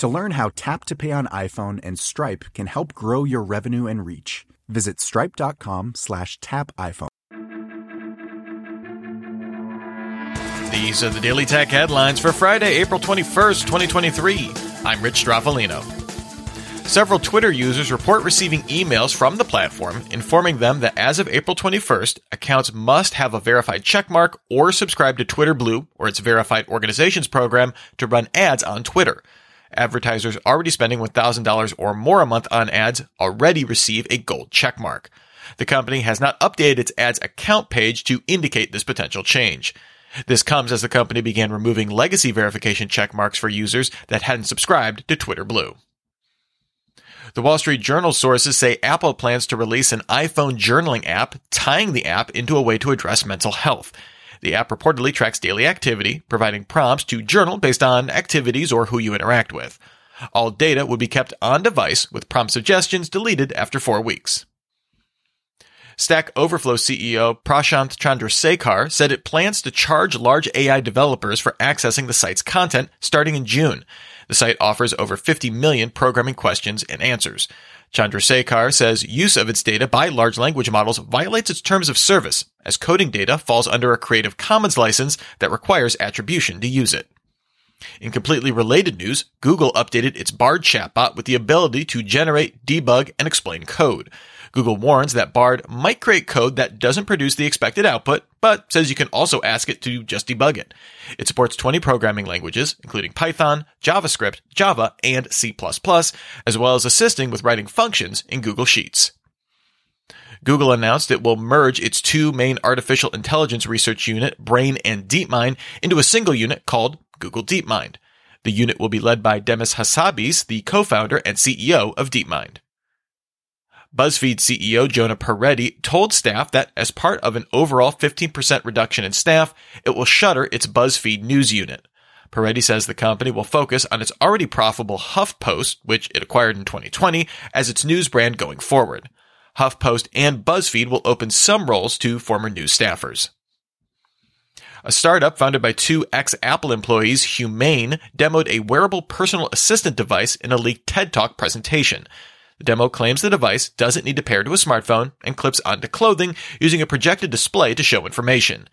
To learn how Tap to Pay on iPhone and Stripe can help grow your revenue and reach, visit stripe.com slash tap iPhone. These are the Daily Tech headlines for Friday, April 21st, 2023. I'm Rich Stroffolino. Several Twitter users report receiving emails from the platform informing them that as of April 21st, accounts must have a verified checkmark or subscribe to Twitter Blue or its verified organizations program to run ads on Twitter. Advertisers already spending $1,000 or more a month on ads already receive a gold checkmark. The company has not updated its ads account page to indicate this potential change. This comes as the company began removing legacy verification checkmarks for users that hadn't subscribed to Twitter Blue. The Wall Street Journal sources say Apple plans to release an iPhone journaling app, tying the app into a way to address mental health. The app reportedly tracks daily activity, providing prompts to journal based on activities or who you interact with. All data would be kept on device with prompt suggestions deleted after four weeks. Stack Overflow CEO Prashanth Chandrasekar said it plans to charge large AI developers for accessing the site's content starting in June. The site offers over 50 million programming questions and answers. Chandrasekar says use of its data by large language models violates its terms of service, as coding data falls under a Creative Commons license that requires attribution to use it. In completely related news, Google updated its Bard chatbot with the ability to generate, debug, and explain code. Google warns that Bard might create code that doesn't produce the expected output, but says you can also ask it to just debug it. It supports 20 programming languages, including Python, JavaScript, Java, and C++, as well as assisting with writing functions in Google Sheets. Google announced it will merge its two main artificial intelligence research unit, Brain and DeepMind, into a single unit called Google DeepMind. The unit will be led by Demis Hassabis, the co-founder and CEO of DeepMind. BuzzFeed CEO Jonah Peretti told staff that as part of an overall 15% reduction in staff, it will shutter its BuzzFeed news unit. Peretti says the company will focus on its already profitable HuffPost, which it acquired in 2020, as its news brand going forward. HuffPost and BuzzFeed will open some roles to former news staffers. A startup founded by two ex-Apple employees, Humane, demoed a wearable personal assistant device in a leaked TED Talk presentation. The demo claims the device doesn't need to pair to a smartphone and clips onto clothing using a projected display to show information.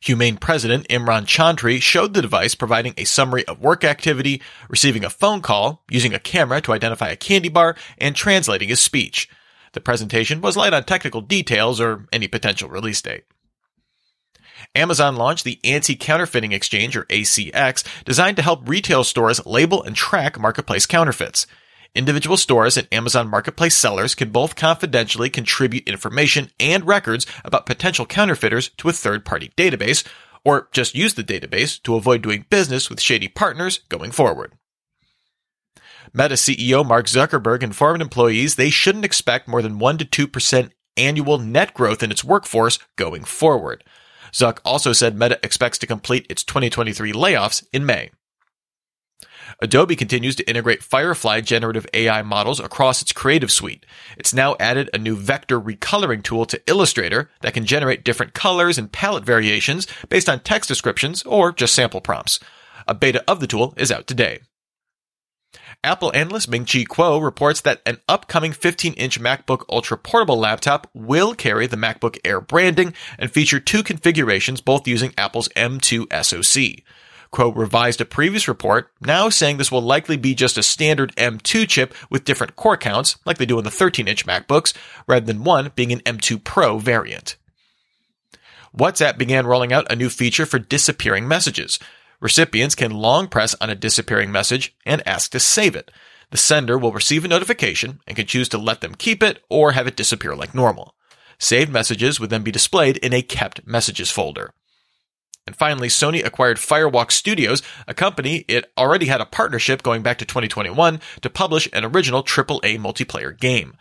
Humane President Imran Chaudhri showed the device providing a summary of work activity, receiving a phone call, using a camera to identify a candy bar, and translating his speech. The presentation was light on technical details or any potential release date. Amazon launched the Anti-Counterfeiting Exchange, or ACX, designed to help retail stores label and track marketplace counterfeits. Individual stores and Amazon Marketplace sellers can both confidentially contribute information and records about potential counterfeiters to a third party database, or just use the database to avoid doing business with shady partners going forward. Meta CEO Mark Zuckerberg informed employees they shouldn't expect more than 1 to 2% annual net growth in its workforce going forward. Zuck also said Meta expects to complete its 2023 layoffs in May. Adobe continues to integrate Firefly generative AI models across its Creative Suite. It's now added a new vector recoloring tool to Illustrator that can generate different colors and palette variations based on text descriptions or just sample prompts. A beta of the tool is out today. Apple analyst Ming Chi Kuo reports that an upcoming 15 inch MacBook Ultra portable laptop will carry the MacBook Air branding and feature two configurations, both using Apple's M2 SoC. Kuo revised a previous report, now saying this will likely be just a standard M2 chip with different core counts, like they do in the 13 inch MacBooks, rather than one being an M2 Pro variant. WhatsApp began rolling out a new feature for disappearing messages. Recipients can long press on a disappearing message and ask to save it. The sender will receive a notification and can choose to let them keep it or have it disappear like normal. Saved messages would then be displayed in a kept messages folder. And finally, Sony acquired Firewalk Studios, a company it already had a partnership going back to 2021 to publish an original AAA multiplayer game.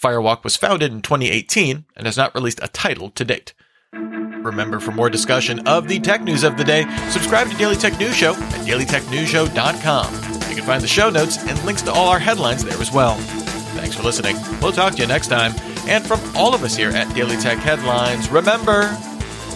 Firewalk was founded in 2018 and has not released a title to date. Remember, for more discussion of the tech news of the day, subscribe to Daily Tech News Show at dailytechnewsshow.com. You can find the show notes and links to all our headlines there as well. Thanks for listening. We'll talk to you next time. And from all of us here at Daily Tech Headlines, remember,